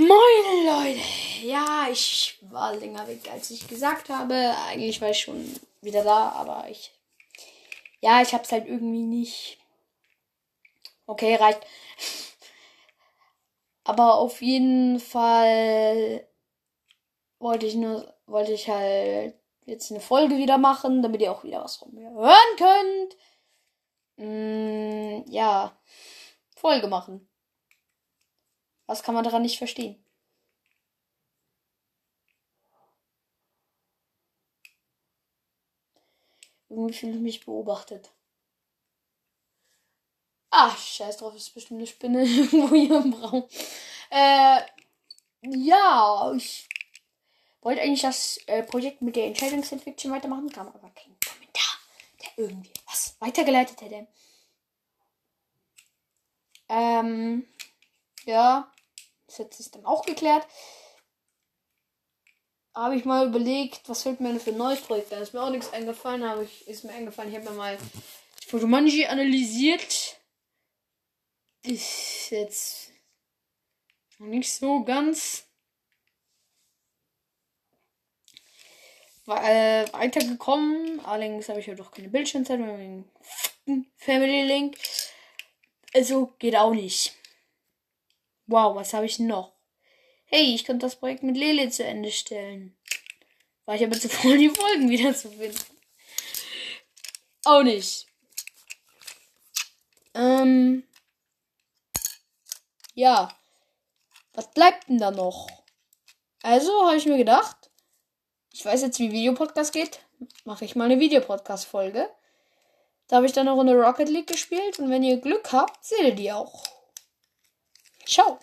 Moin Leute! Ja, ich war länger weg, als ich gesagt habe. Eigentlich war ich schon wieder da, aber ich. Ja, ich hab's halt irgendwie nicht. Okay, reicht. Aber auf jeden Fall wollte ich nur, wollte ich halt jetzt eine Folge wieder machen, damit ihr auch wieder was von mir hören könnt. Mm, ja, Folge machen. Was kann man daran nicht verstehen? Irgendwie fühle ich mich beobachtet. Ah, scheiß drauf, ist bestimmt eine Spinne irgendwo hier im Raum. Äh, ja, ich wollte eigentlich das äh, Projekt mit der Entscheidungsentwicklung weitermachen, kam aber kein Kommentar, der irgendwie was weitergeleitet hätte. Ähm, ja, das hat sich dann auch geklärt. Habe ich mal überlegt, was fällt mir denn für ein neues Projekt Da Ist mir auch nichts eingefallen, habe ich, ist mir eingefallen, ich habe mir mal Fotomanji analysiert. Ist jetzt noch nicht so ganz äh, weitergekommen. Allerdings habe ich ja doch keine Bildschirmzeit wegen Family Link. Also geht auch nicht. Wow, was habe ich noch? Hey, ich könnte das Projekt mit Lele zu Ende stellen. War ich aber zu voll, die Folgen wieder zu finden. Auch nicht. Ähm. Ja. Was bleibt denn da noch? Also habe ich mir gedacht, ich weiß jetzt, wie Videopodcast geht. Mache ich mal eine Videopodcast-Folge. Da habe ich dann eine Runde Rocket League gespielt und wenn ihr Glück habt, seht ihr die auch. Ciao.